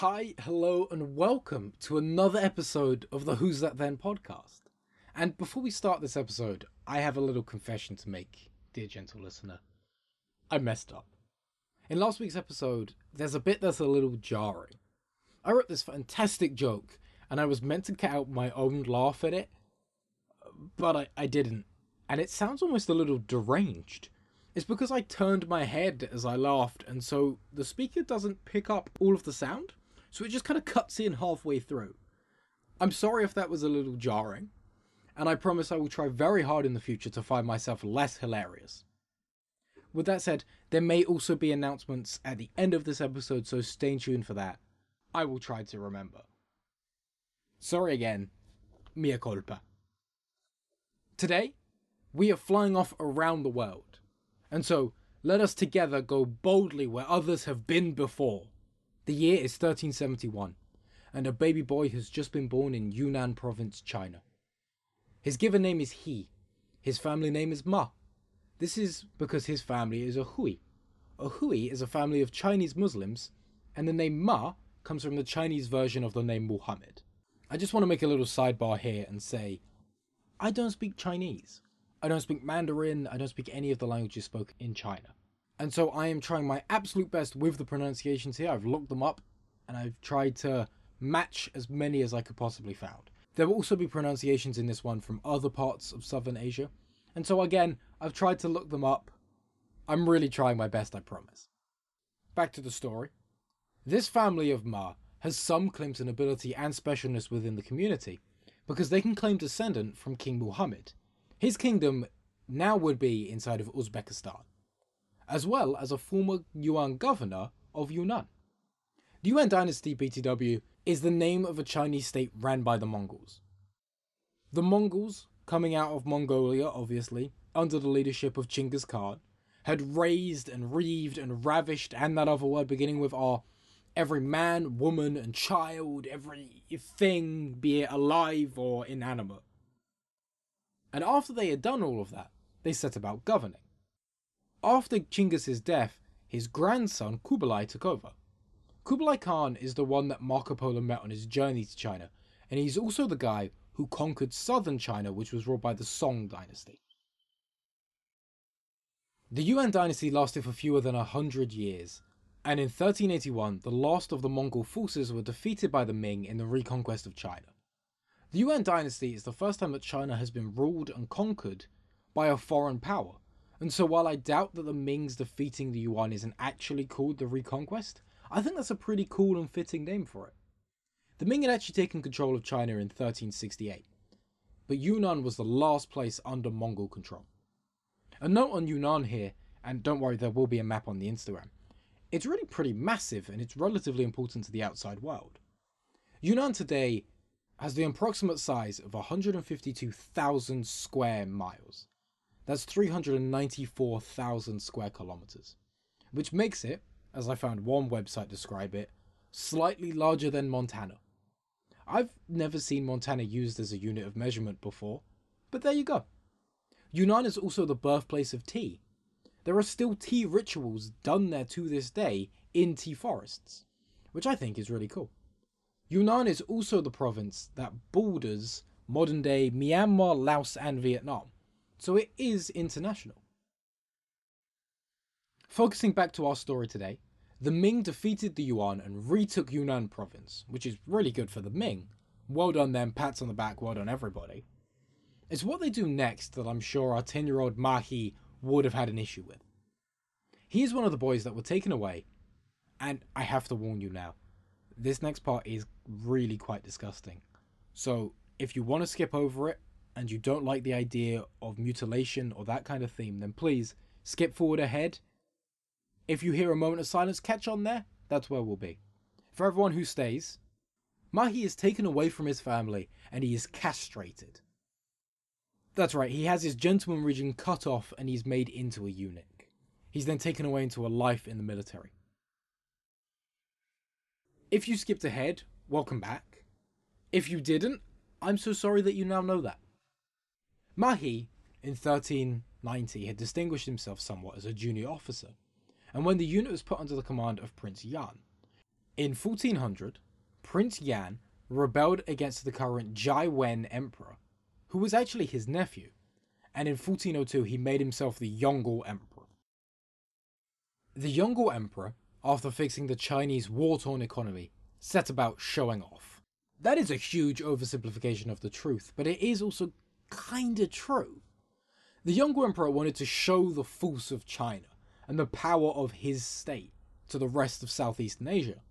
Hi, hello, and welcome to another episode of the Who's That Then podcast. And before we start this episode, I have a little confession to make, dear gentle listener. I messed up. In last week's episode, there's a bit that's a little jarring. I wrote this fantastic joke, and I was meant to cut out my own laugh at it, but I, I didn't. And it sounds almost a little deranged. It's because I turned my head as I laughed, and so the speaker doesn't pick up all of the sound, so it just kind of cuts in halfway through. I'm sorry if that was a little jarring, and I promise I will try very hard in the future to find myself less hilarious. With that said, there may also be announcements at the end of this episode, so stay tuned for that. I will try to remember. Sorry again, mia culpa. Today, we are flying off around the world. And so, let us together go boldly where others have been before. The year is 1371, and a baby boy has just been born in Yunnan province, China. His given name is He. His family name is Ma. This is because his family is a Hui. A Hui is a family of Chinese Muslims, and the name Ma comes from the Chinese version of the name Muhammad. I just want to make a little sidebar here and say, I don't speak Chinese. I don't speak Mandarin, I don't speak any of the languages spoken in China. And so I am trying my absolute best with the pronunciations here. I've looked them up and I've tried to match as many as I could possibly found. There will also be pronunciations in this one from other parts of Southern Asia. And so again, I've tried to look them up. I'm really trying my best, I promise. Back to the story. This family of Ma has some claim to nobility and specialness within the community, because they can claim descent from King Muhammad, his kingdom now would be inside of Uzbekistan, as well as a former Yuan governor of Yunnan. The Yuan dynasty BTW is the name of a Chinese state ran by the Mongols. The Mongols, coming out of Mongolia obviously, under the leadership of Chinggis Khan, had raised and reaved and ravished, and that other word beginning with R, every man, woman, and child, every thing, be it alive or inanimate. And after they had done all of that, they set about governing. After Chinggis's death, his grandson Kublai took over. Kublai Khan is the one that Marco Polo met on his journey to China, and he's also the guy who conquered southern China, which was ruled by the Song dynasty. The Yuan dynasty lasted for fewer than a hundred years, and in 1381, the last of the Mongol forces were defeated by the Ming in the reconquest of China. The Yuan dynasty is the first time that China has been ruled and conquered by a foreign power. And so while I doubt that the Mings defeating the Yuan isn't actually called the Reconquest, I think that's a pretty cool and fitting name for it. The Ming had actually taken control of China in 1368, but Yunnan was the last place under Mongol control. A note on Yunnan here, and don't worry, there will be a map on the Instagram. It's really pretty massive and it's relatively important to the outside world. Yunnan today has the approximate size of 152,000 square miles. That's 394,000 square kilometers, which makes it, as I found one website describe it, slightly larger than Montana. I've never seen Montana used as a unit of measurement before, but there you go. Yunnan is also the birthplace of tea. There are still tea rituals done there to this day in tea forests, which I think is really cool. Yunnan is also the province that borders modern day Myanmar, Laos, and Vietnam, so it is international. Focusing back to our story today, the Ming defeated the Yuan and retook Yunnan province, which is really good for the Ming. Well done them, pats on the back, well done everybody. It's what they do next that I'm sure our 10 year old Ma He would have had an issue with. He is one of the boys that were taken away, and I have to warn you now, this next part is really quite disgusting. So if you want to skip over it and you don't like the idea of mutilation or that kind of theme, then please skip forward ahead. If you hear a moment of silence, catch on there. That's where we'll be. For everyone who stays, Ma He is taken away from his family and he is castrated. That's right, he has his gentleman region cut off and he's made into a eunuch. He's then taken away into a life in the military. If you skipped ahead, welcome back. If you didn't, I'm so sorry that you now know that. Ma He, in 1390, had distinguished himself somewhat as a junior officer, and when the unit was put under the command of Prince Yan, In 1400, Prince Yan rebelled against the current Jianwen emperor, who was actually his nephew, and in 1402 he made himself the Yongle emperor. The Yongle emperor, after fixing the Chinese war torn economy, set about showing off. That is a huge oversimplification of the truth, but it is also kinda true. The Yongle emperor wanted to show the force of China and the power of his state to the rest of Southeastern Asia.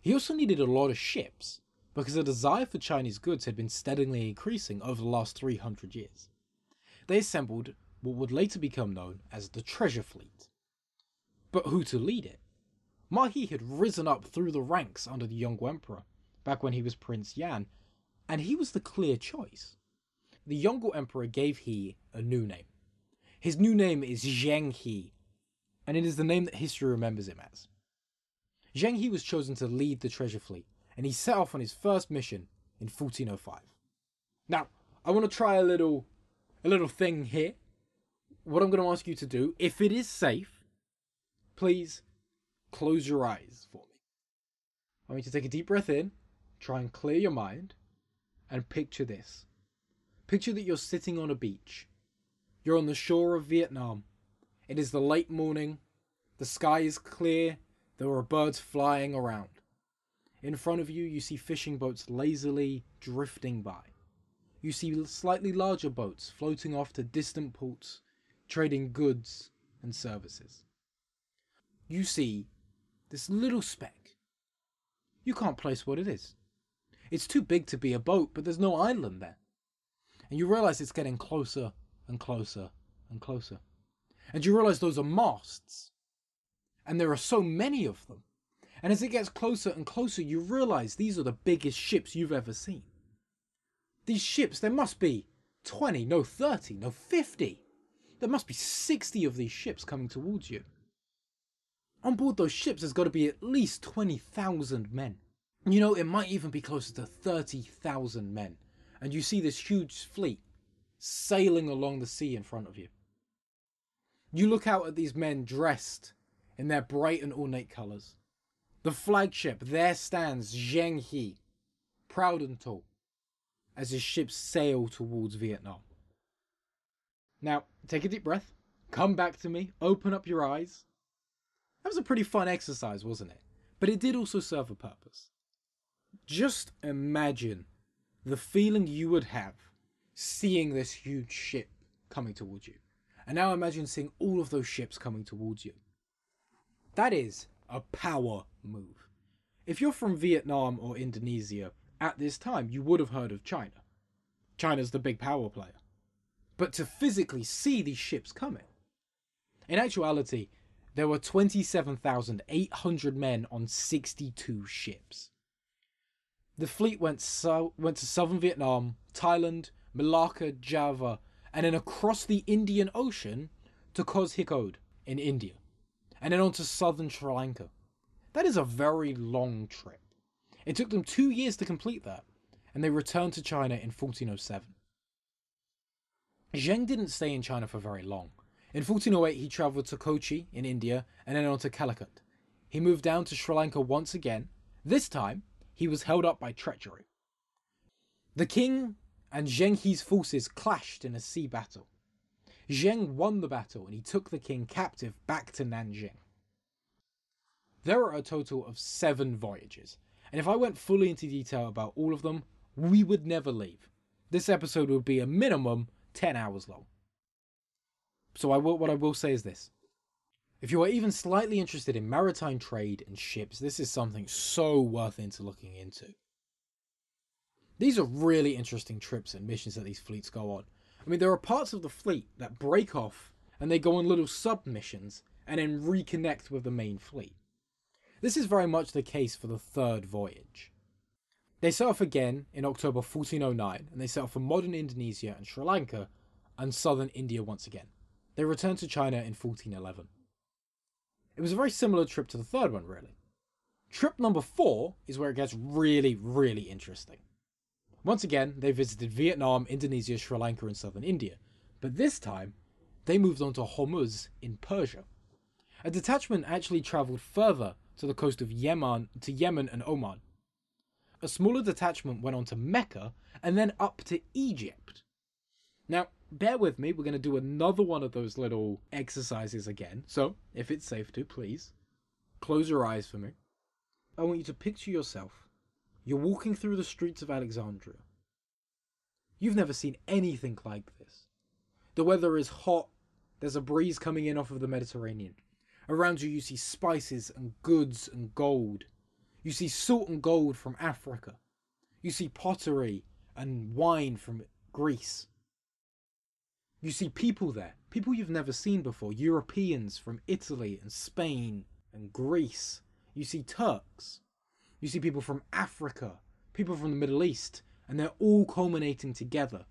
He also needed a lot of ships, because the desire for Chinese goods had been steadily increasing over the last 300 years. They assembled what would later become known as the Treasure Fleet. But who to lead it? Ma He had risen up through the ranks under the Yongle Emperor, back when he was Prince Yan, and he was the clear choice. The Yongle Emperor gave he a new name. His new name is Zheng He, and it is the name that history remembers him as. Zheng He was chosen to lead the treasure fleet, and he set off on his first mission in 1405. Now, I want to try a little a little thing here. What I'm going to ask you to do, if it is safe, please close your eyes for me. I want you to take a deep breath in, try and clear your mind, and picture this. Picture that you're sitting on a beach. You're on the shore of Vietnam. It is the late morning. The sky is clear. There are birds flying around. In front of you, you see fishing boats lazily drifting by. You see slightly larger boats floating off to distant ports, trading goods and services. You see this little speck. You can't place what it is. It's too big to be a boat, but there's no island there. And you realize it's getting closer and closer and closer. And you realize those are masts. And there are so many of them. And as it gets closer and closer, you realize these are the biggest ships you've ever seen. These ships, there must be 20, no 30, no 50. There must be 60 of these ships coming towards you. On board those ships, there's got to be at least 20,000 men. You know, it might even be closer to 30,000 men. And you see this huge fleet sailing along the sea in front of you. You look out at these men dressed in their bright and ornate colours. The flagship, there stands Zheng He, proud and tall, as his ships sail towards Vietnam. Now, take a deep breath, come back to me, open up your eyes. That was a pretty fun exercise, wasn't it? But it did also serve a purpose. Just imagine the feeling you would have seeing this huge ship coming towards you. And now imagine seeing all of those ships coming towards you. That is a power move. If you're from Vietnam or Indonesia at this time, you would have heard of China. China's the big power player. But to physically see these ships coming. In actuality, there were 27,800 men on 62 ships. The fleet went, so- went to southern Vietnam, Thailand, Malacca, Java, and then across the Indian Ocean to Kozhikode in India, and then on to southern Sri Lanka. That is a very long trip. It took them two years to complete that, and they returned to China in 1407. Zheng didn't stay in China for very long. In 1408, he travelled to Kochi in India and then on to Calicut. He moved down to Sri Lanka once again. This time, he was held up by treachery. The king and Zheng He's forces clashed in a sea battle. Zheng won the battle and he took the king captive back to Nanjing. There are a total of seven voyages, and if I went fully into detail about all of them, we would never leave. This episode would be a minimum 10 hours long. So I will, what I will say is this. If you are even slightly interested in maritime trade and ships, this is something so worth into looking into. These are really interesting trips and missions that these fleets go on. I mean, there are parts of the fleet that break off and they go on little sub missions and then reconnect with the main fleet. This is very much the case for the third voyage. They set off again in October 1409 and they set off for modern Indonesia and Sri Lanka and southern India once again. They returned to China in 1411. It was a very similar trip to the third one, really. Trip number four is where it gets really, really interesting. Once again, they visited Vietnam, Indonesia, Sri Lanka, and southern India, but this time they moved on to Hormuz in Persia. A detachment actually travelled further to the coast of Yemen to Yemen and Oman. A smaller detachment went on to Mecca and then up to Egypt. Now, bear with me, we're going to do another one of those little exercises again. So, if it's safe to, please close your eyes for me. I want you to picture yourself. You're walking through the streets of Alexandria. You've never seen anything like this. The weather is hot, there's a breeze coming in off of the Mediterranean. Around you, you see spices and goods and gold. You see salt and gold from Africa. You see pottery and wine from Greece. You see people there, people you've never seen before, Europeans from Italy and Spain and Greece. You see Turks. You see people from Africa, people from the Middle East, and they're all culminating together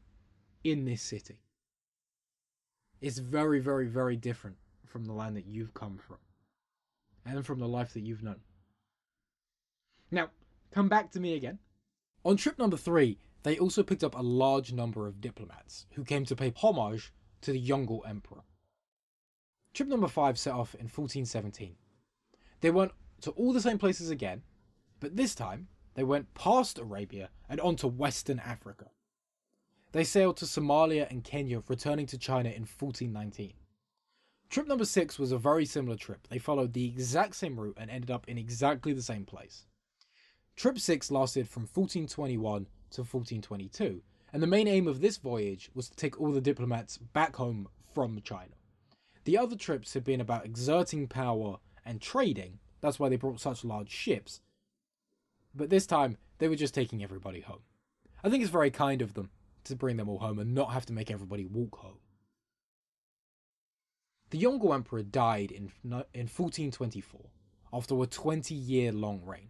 in this city. It's very, very, very different from the land that you've come from and from the life that you've known. Now, come back to me again. On trip number three, they also picked up a large number of diplomats who came to pay homage to the Yongle Emperor. Trip number five set off in 1417. They went to all the same places again, but this time they went past Arabia and on to Western Africa. They sailed to Somalia and Kenya, returning to China in 1419. Trip number six was a very similar trip. They followed the exact same route and ended up in exactly the same place. Trip 6 lasted from 1421 to 1422, and the main aim of this voyage was to take all the diplomats back home from China. The other trips had been about exerting power and trading, that's why they brought such large ships. But this time, they were just taking everybody home. I think it's very kind of them to bring them all home and not have to make everybody walk home. The Yongle Emperor died in, in 1424 after a 20 year long reign.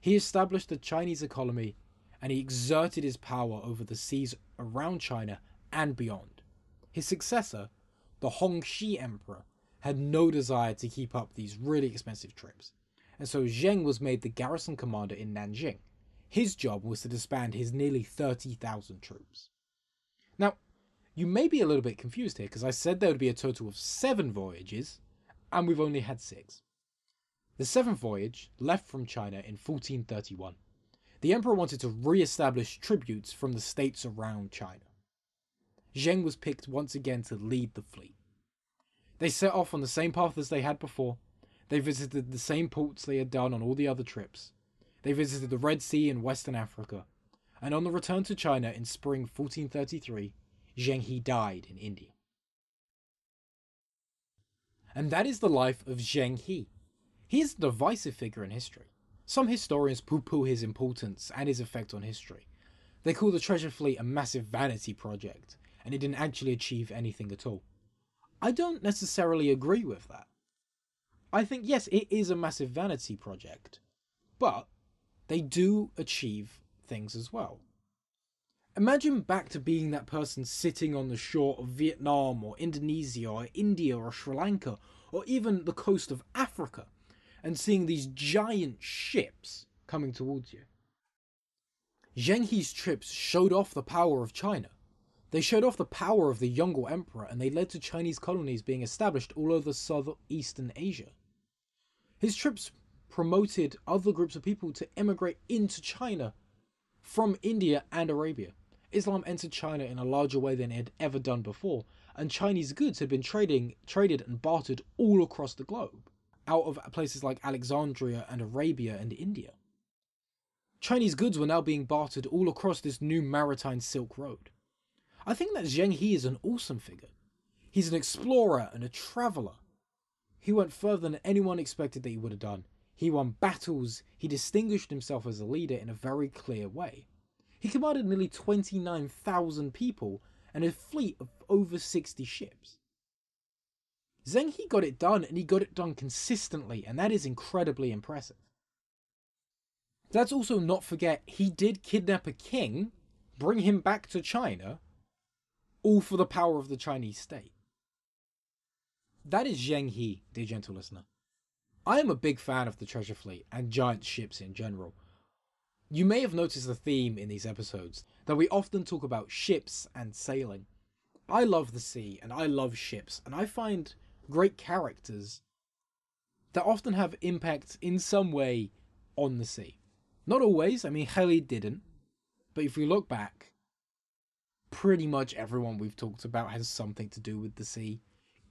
He established the Chinese economy and he exerted his power over the seas around China and beyond. His successor, the Hongxi Emperor, had no desire to keep up these really expensive trips, and so Zheng was made the garrison commander in Nanjing. His job was to disband his nearly 30,000 troops. Now, you may be a little bit confused here because I said there would be a total of seven voyages, and we've only had six. The seventh voyage left from China in 1431 the emperor wanted to re-establish tributes from the states around China. Zheng was picked once again to lead the fleet. They set off on the same path as they had before. They visited the same ports they had done on all the other trips. They visited the Red Sea and Western Africa. And on the return to China in spring 1433, Zheng He died in India. And that is the life of Zheng He. He is a divisive figure in history. Some historians poo poo his importance and his effect on history. They call the treasure fleet a massive vanity project, and it didn't actually achieve anything at all. I don't necessarily agree with that. I think, yes, it is a massive vanity project, but they do achieve things as well. Imagine back to being that person sitting on the shore of Vietnam or Indonesia or India or Sri Lanka or even the coast of Africa and seeing these giant ships coming towards you. Zheng He's trips showed off the power of China. They showed off the power of the Yongle Emperor and they led to Chinese colonies being established all over southeastern Asia. His trips promoted other groups of people to emigrate into China from India and Arabia. Islam entered China in a larger way than it had ever done before, and Chinese goods had been trading, traded and bartered all across the globe out of places like Alexandria and Arabia and India. Chinese goods were now being bartered all across this new maritime Silk Road. I think that Zheng He is an awesome figure. He's an explorer and a traveller. He went further than anyone expected that he would have done. He won battles, he distinguished himself as a leader in a very clear way. He commanded nearly 29,000 people and a fleet of over 60 ships. Zheng He got it done, and he got it done consistently, and that is incredibly impressive. Let's also not forget he did kidnap a king, bring him back to China, all for the power of the Chinese state. That is Zheng He, dear gentle listener. I am a big fan of the treasure fleet and giant ships in general. You may have noticed the theme in these episodes that we often talk about ships and sailing. I love the sea and I love ships, and I find great characters that often have impacts in some way on the sea. Not always, I mean, Heli didn't, but if we look back, pretty much everyone we've talked about has something to do with the sea,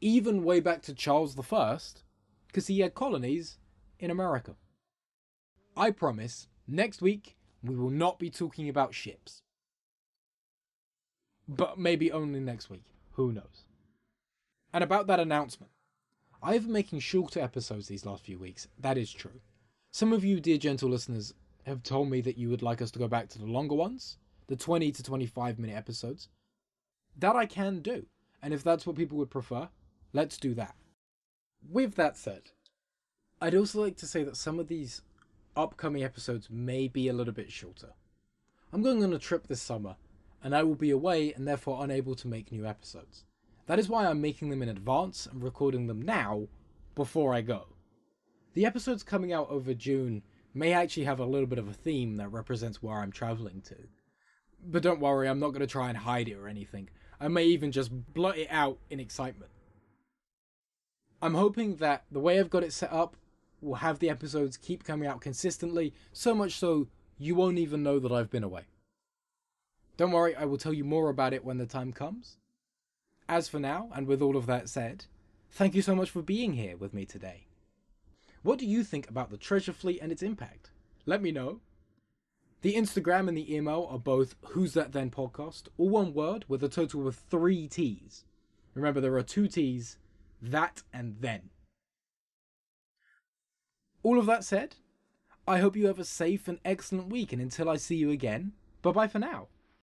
even way back to Charles I, because he had colonies in America. I promise, next week we will not be talking about ships. But maybe only next week. Who knows? And about that announcement. I've been making shorter episodes these last few weeks. That is true. Some of you, dear gentle listeners, have told me that you would like us to go back to the longer ones, the 20 to 25 minute episodes. That I can do. And if that's what people would prefer, let's do that. With that said, I'd also like to say that some of these upcoming episodes may be a little bit shorter. I'm going on a trip this summer, and I will be away and therefore unable to make new episodes. That is why I'm making them in advance and recording them now before I go. The episodes coming out over June may actually have a little bit of a theme that represents where I'm traveling to. But don't worry, I'm not going to try and hide it or anything. I may even just blurt it out in excitement. I'm hoping that the way I've got it set up will have the episodes keep coming out consistently, so much so you won't even know that I've been away. Don't worry, I will tell you more about it when the time comes. As for now, and with all of that said, thank you so much for being here with me today. What do you think about the treasure fleet and its impact? Let me know. The Instagram and the email are both Who's That Then podcast, all one word with a total of three T's. Remember, there are two T's, that and then. All of that said, I hope you have a safe and excellent week, and until I see you again, bye bye for now.